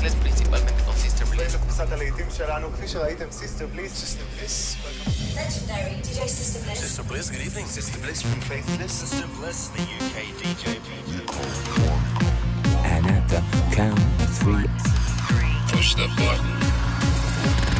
Setlist, principalmente con Sister Bliss. Legendary DJ Sister Bliss. Sister Bliss, good evening. Sister Bliss from Faithless. Sister Bliss, the UK DJ. And at the count of three, Push the button.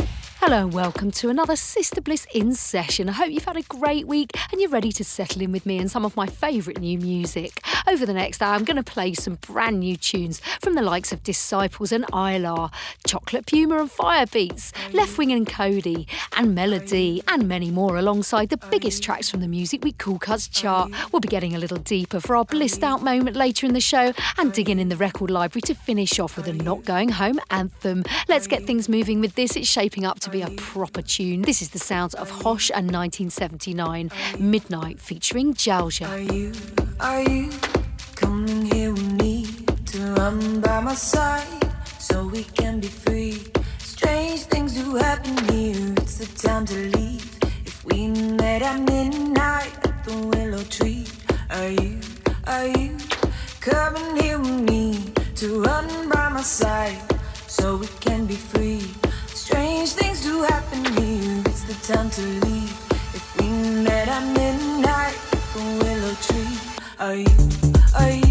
Hello and welcome to another Sister Bliss in session. I hope you've had a great week and you're ready to settle in with me and some of my favourite new music. Over the next hour, I'm going to play some brand new tunes from the likes of Disciples and Ilar, Chocolate Puma and Firebeatz, Left Wing and Cody, and Melody, and many more alongside the biggest tracks from the Music Week Cool Cuts chart. We'll be getting a little deeper for our blissed out moment later in the show and digging in the record library to finish off with a Not Going Home anthem. Let's get things moving with this. It's shaping up to be a proper tune. This is the sounds of Hosh and 1979 Midnight featuring Jalja. Are you, are you coming here with me to run by my side so we can be free? Strange things do happen here, it's the time to leave. If we met at midnight at the willow tree, are you, are you coming here with me to run by my side so we can be free? Strange things do happen here, it's the time to leave. If we met at midnight the willow tree, are you, are you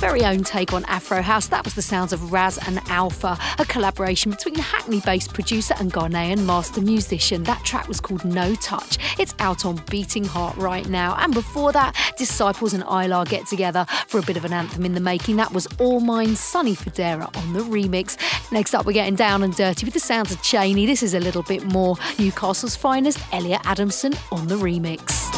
very own take on Afro House. That was the sounds of Raz and Alpha, a collaboration between the Hackney based producer and Ghanaian master musician. That track was called No Touch. It's out on Beating Heart right now. And before that, Disciples and Ilar get together for a bit of an anthem in the making. That was All Mine Sonny Fodera on the remix. Next up, we're getting down and dirty with the sounds of Cheney. This is a little bit more Newcastle's finest, Elliot Adamson on the remix.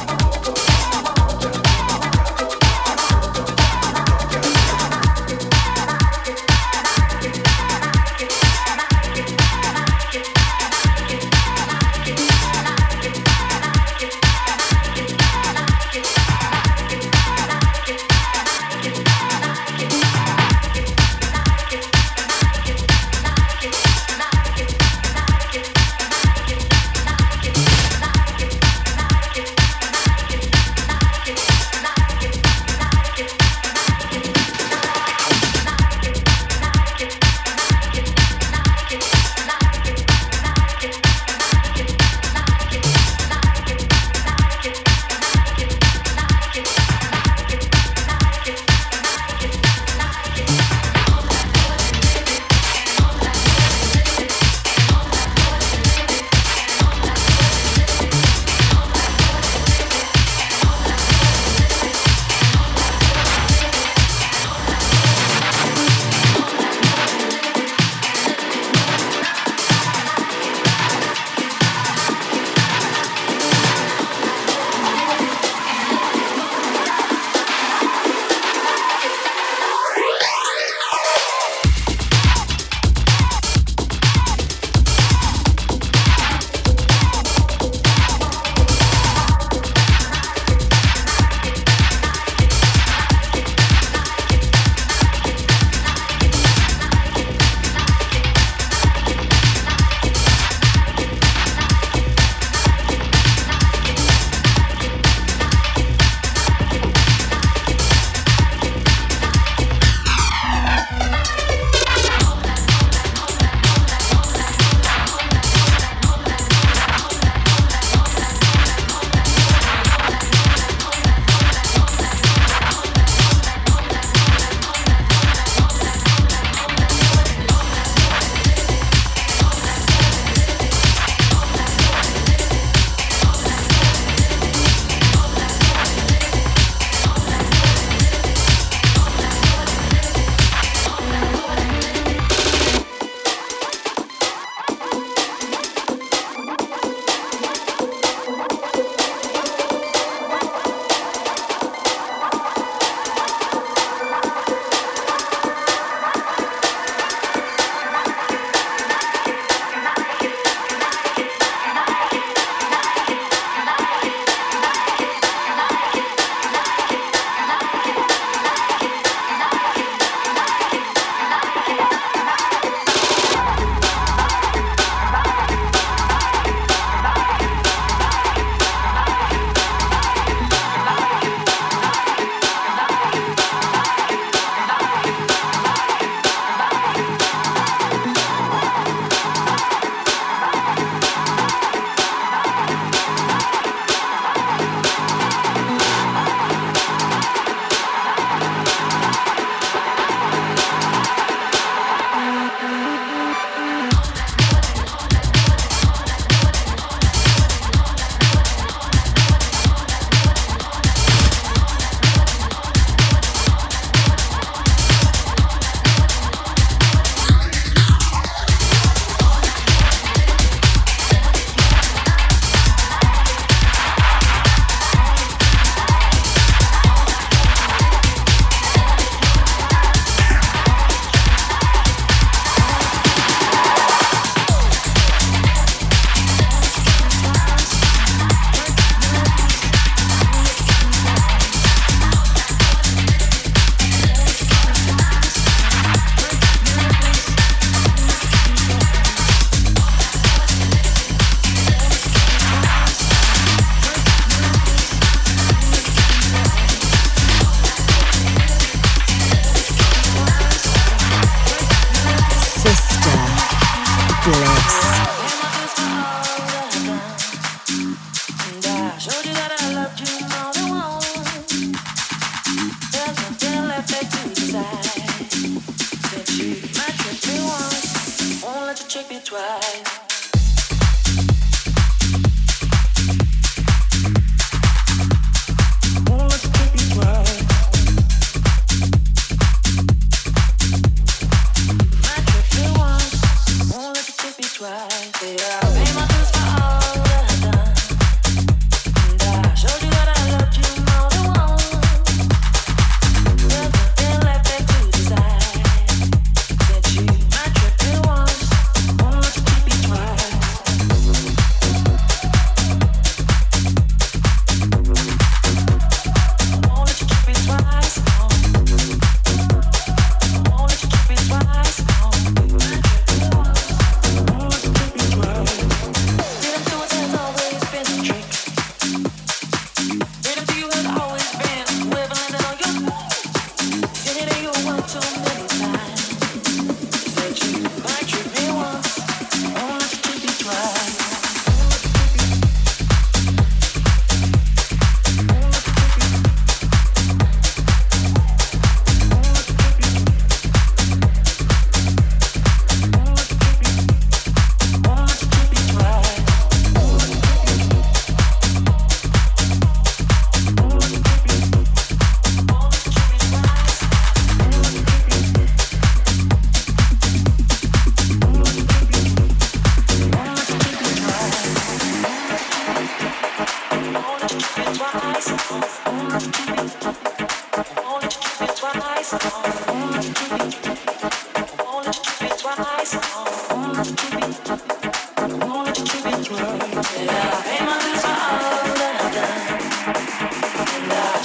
He don't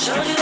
get all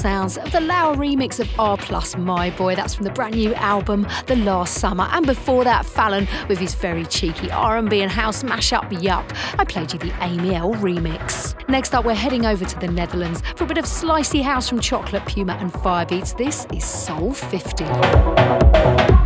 sounds of the Lauer remix of R plus My Boy. That's from the brand new album The Last Summer. And before that, Fallon with his very cheeky R&B and house mashup Yup. I played you the Amy L remix. Next up, we're heading over to the Netherlands for a bit of slicey house from Chocolate Puma and Firebeatz. This is Soul 50.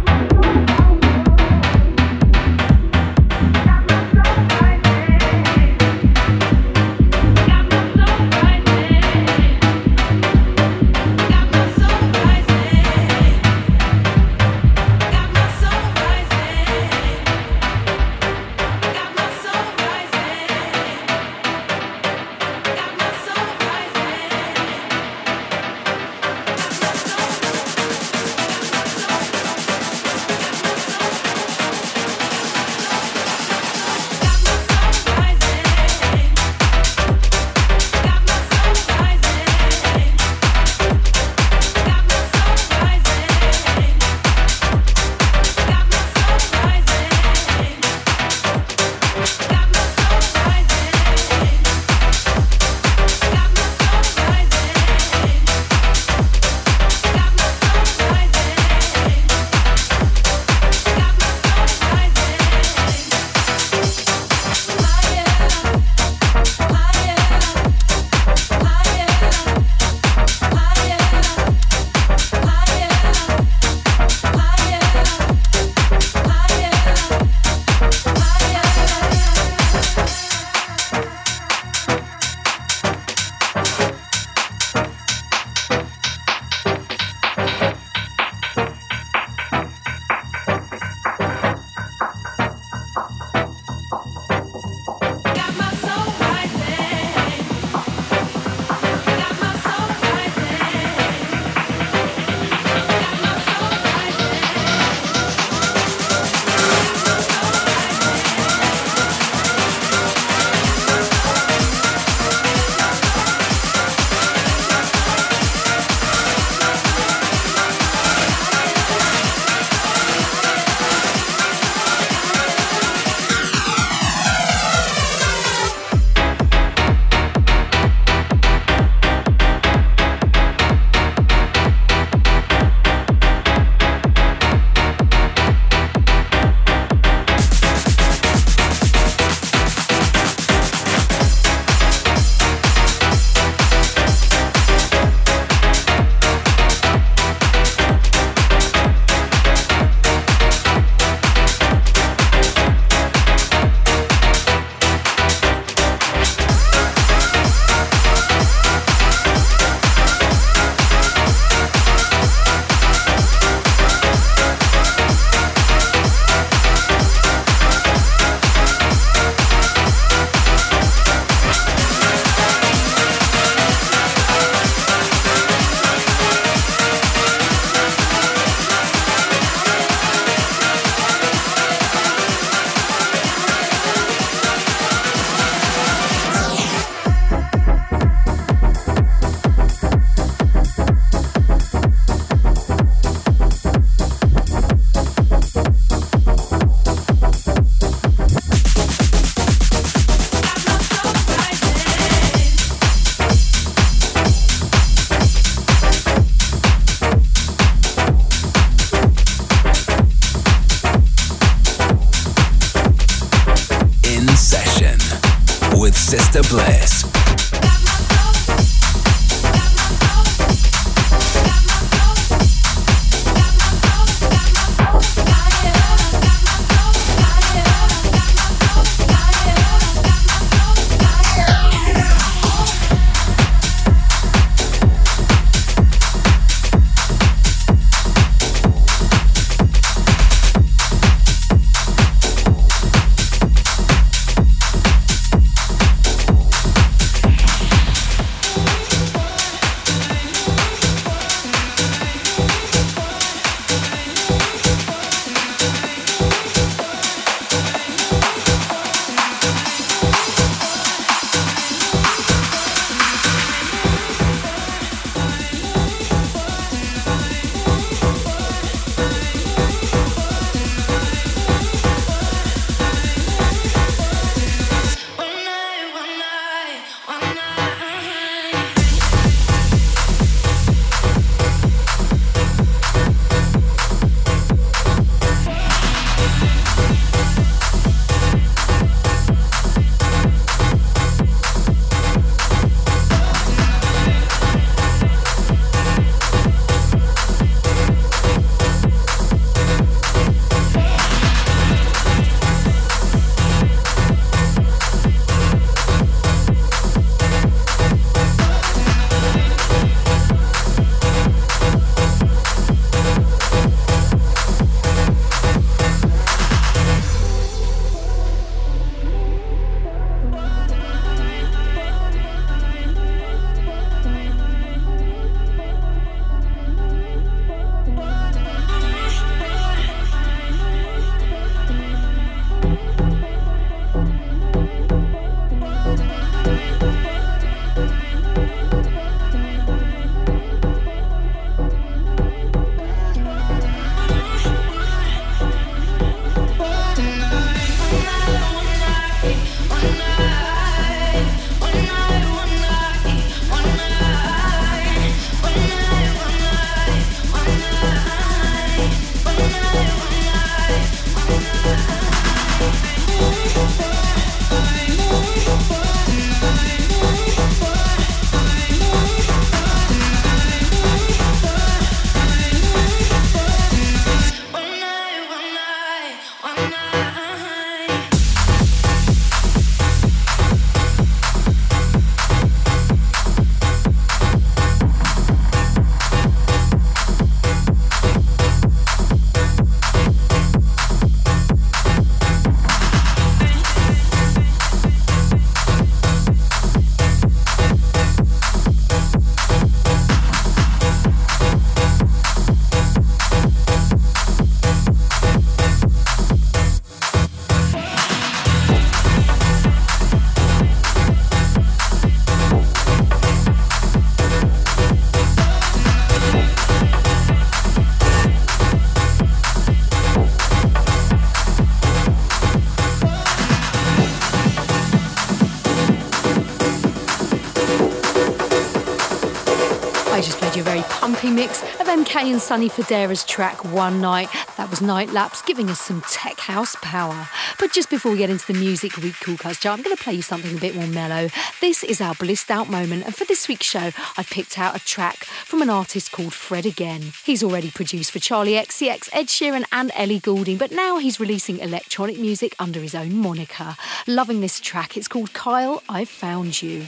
MK and Sonny Fodera's track One Night. That was Night Lapse giving us some tech house power. But just before we get into the music week cool cuts chart, I'm going to play you something a bit more mellow. This is our blissed out moment, and for this week's show, I've picked out a track from an artist called Fred Again. He's already produced for Charli XCX, Ed Sheeran, and Ellie Goulding, but now he's releasing electronic music under his own moniker. Loving this track, it's called Kyle, I've Found You.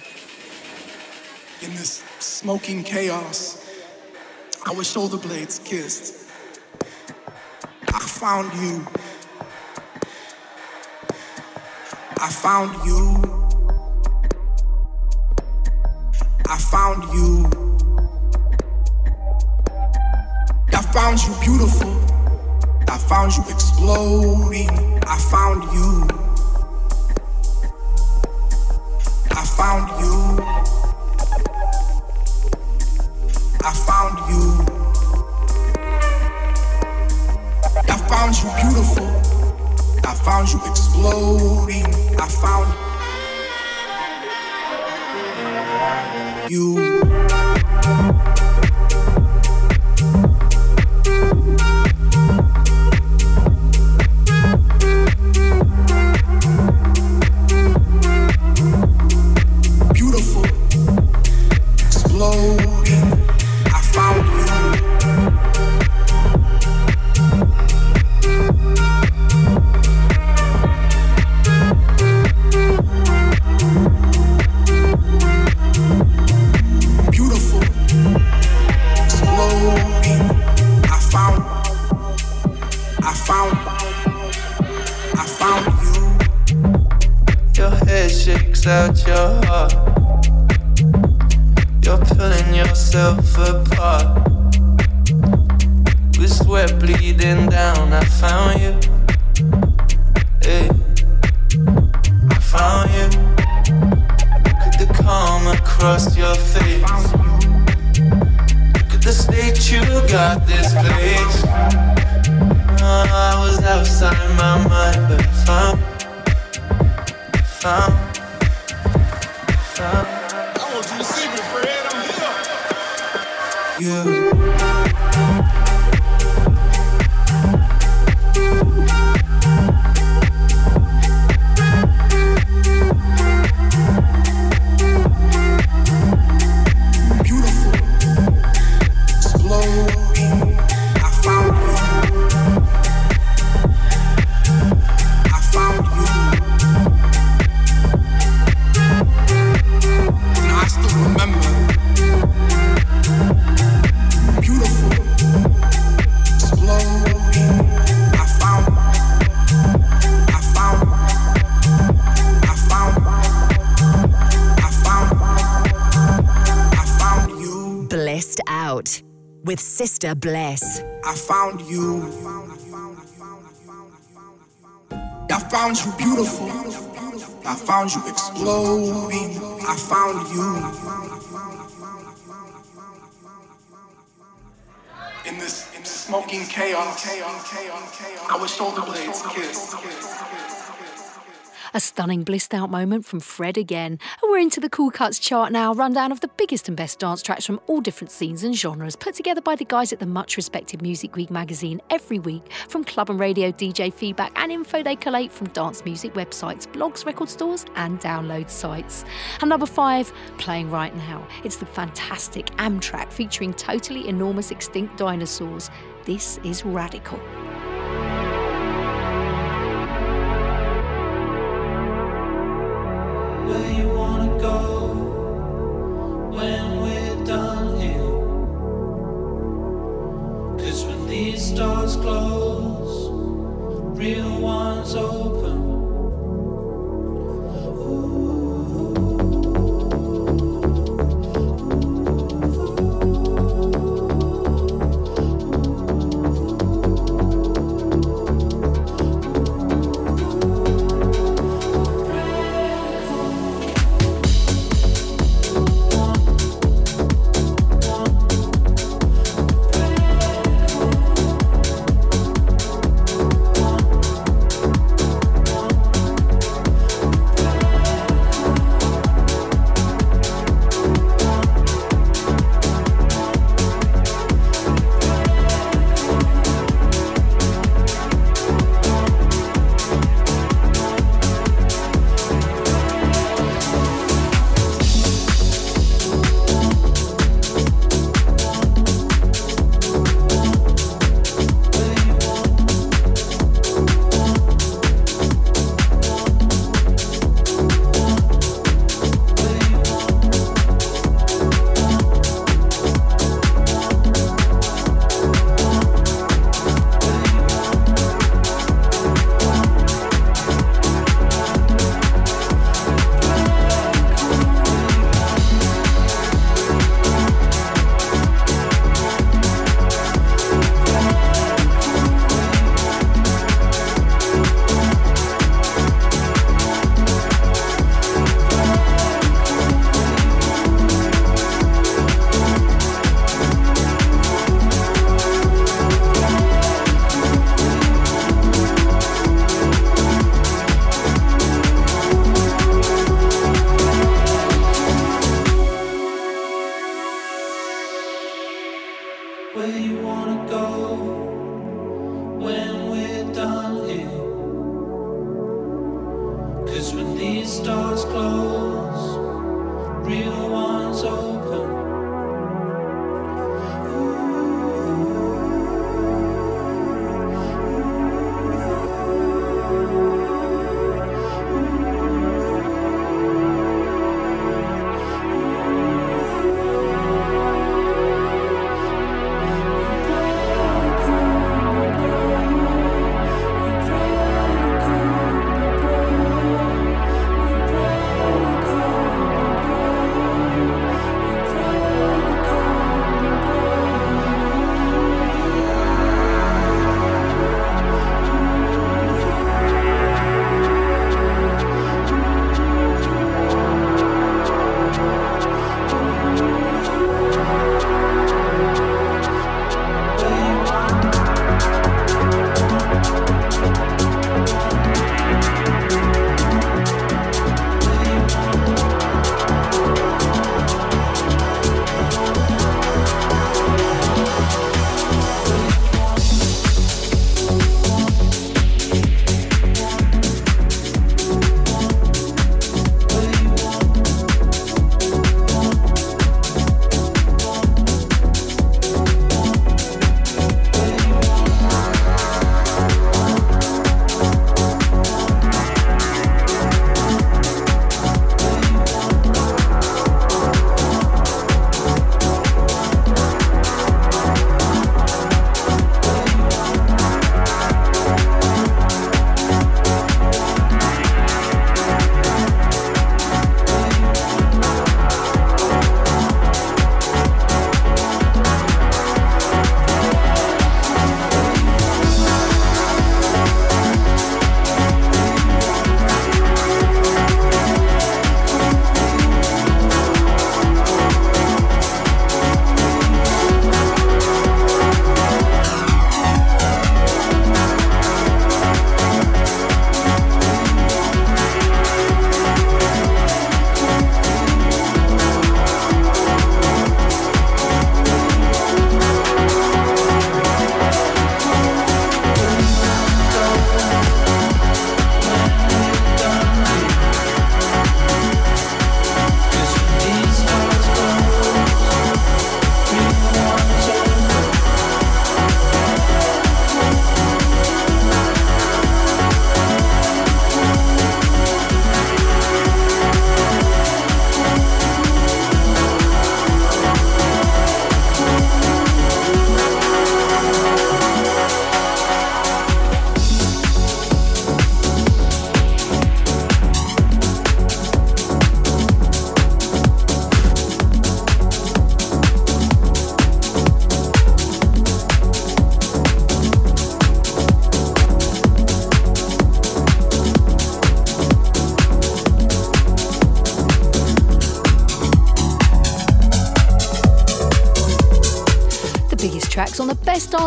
In this smoking chaos, our shoulder blades kissed. I found you. I found you. I found you. I found you beautiful. I found you exploding. I found you. I found you. I found you. I found you beautiful. I found you exploding. I found you. Beautiful. I found you exploding. I found you. In this, in this smoking chaos, our shoulder blades kissed. A stunning blissed out moment from Fred again. And we're into the Cool Cuts chart now, rundown of the biggest and best dance tracks from all different scenes and genres, put together by the guys at the much respected Music Week magazine every week from club and radio DJ feedback and info they collate from dance music websites, blogs, record stores, and download sites. And number five, playing right now, it's the fantastic Amtrac featuring totally enormous extinct dinosaurs. This is radical. Real ones open. weeks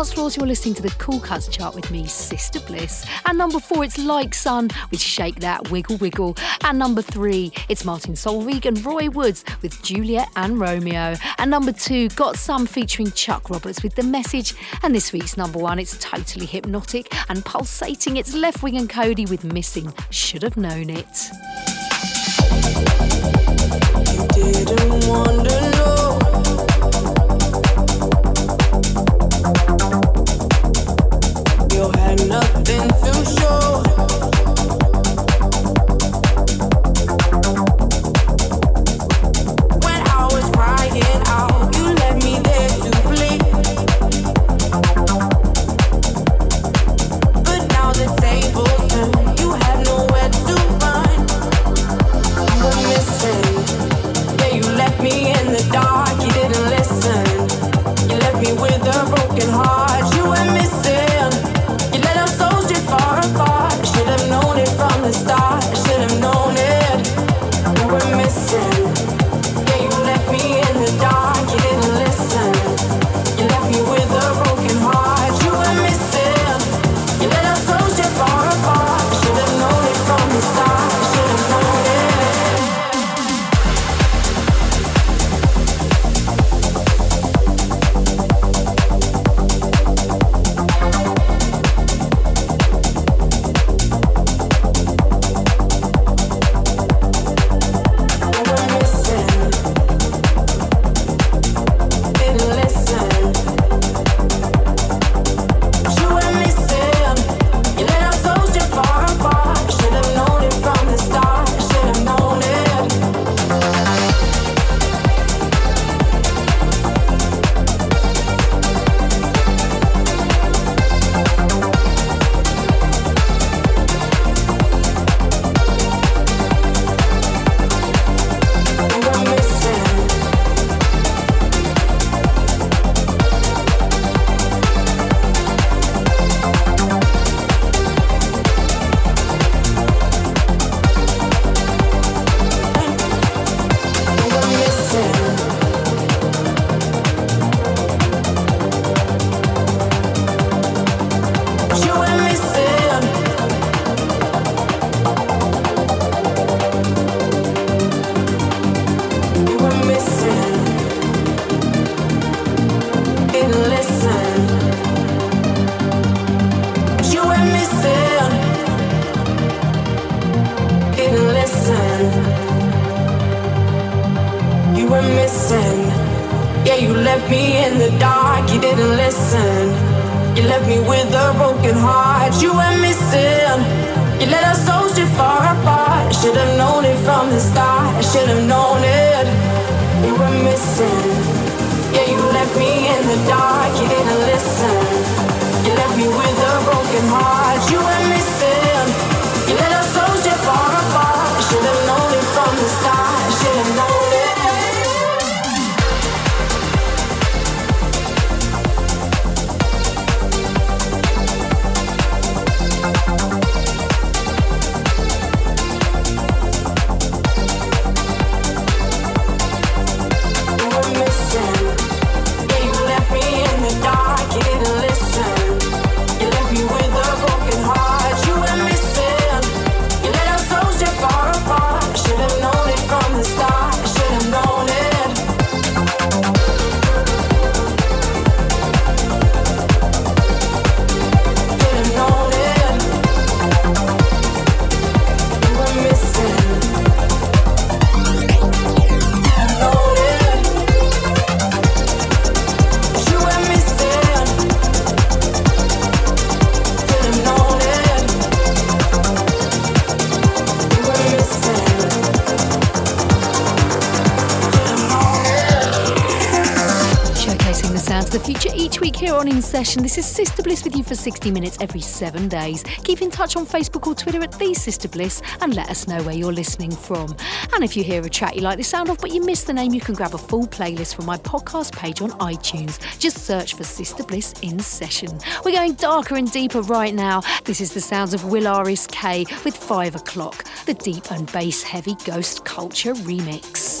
dance floors, you're listening to the Cool Cuts chart with me, Sister Bliss. And number four, it's Like Sun with Shake That Wiggle Wiggle. And number three, it's Martin Solveig and Roy Woods with Juliet and Romeo. And number two, Got Some featuring Chuck Roberts with The Message. And this week's number one, it's totally hypnotic and pulsating. It's Leftwing and Kody with Missing. Should have known it. Didn't want missing. Yeah, you left me in the dark. You didn't listen. You left me with a broken heart. You were missing. You let souls drift far apart. Should have known it from the start. I should have known it. You were missing. Yeah, you left me in the dark. You didn't listen. You left me with a broken heart. You were missing. Session. This is Sister Bliss with you for 60 minutes every seven days. Keep in touch on Facebook or Twitter at The Sister Bliss and let us know where you're listening from. And if you hear a track you like the sound of but you missed the name, you can grab a full playlist from my podcast page on iTunes. Just search for Sister Bliss In Session. We're going darker and deeper right now. This is the sounds of Will R.S.K. with 5 o'clock, the deep and bass heavy ghost culture remix.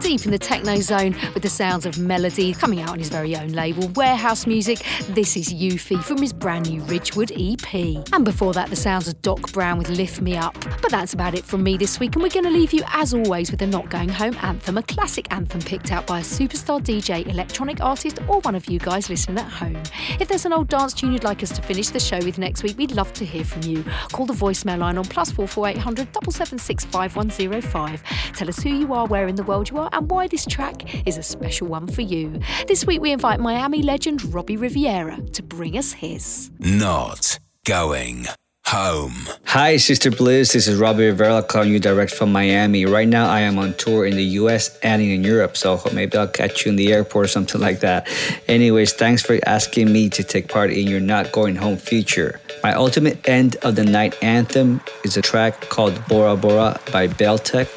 Deep in the techno zone with the sounds of Melody coming out on his very own label, Warehouse Music. This is Eufy from his brand new Ridgewood EP. And before that, the sounds of Doc Brown with Lift Me Up. But that's about it from me this week, and we're going to leave you, as always, with a Not Going Home anthem, a classic anthem picked out by a superstar DJ, electronic artist, or one of you guys listening at home. If there's an old dance tune you'd like us to finish the show with next week, we'd love to hear from you. Call the voicemail line on plus four four eight hundred double seven six five one zero five. Tell us who you are, where in the world you are, and why this track is a special one for you. This week we invite Miami legend Robbie Rivera to bring us his. Not going home. Hi, Sister Bliss. This is Robbie Rivera calling you direct from Miami. Right now, I am on tour in the US and in Europe, so maybe I'll catch you in the airport or something like that. Anyways, thanks for asking me to take part in your Not Going Home feature. My ultimate end of the night anthem is a track called Bora Bora by Beltec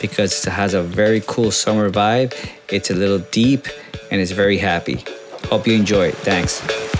because it has a very cool summer vibe. It's a little deep and it's very happy. Hope you enjoy it. Thanks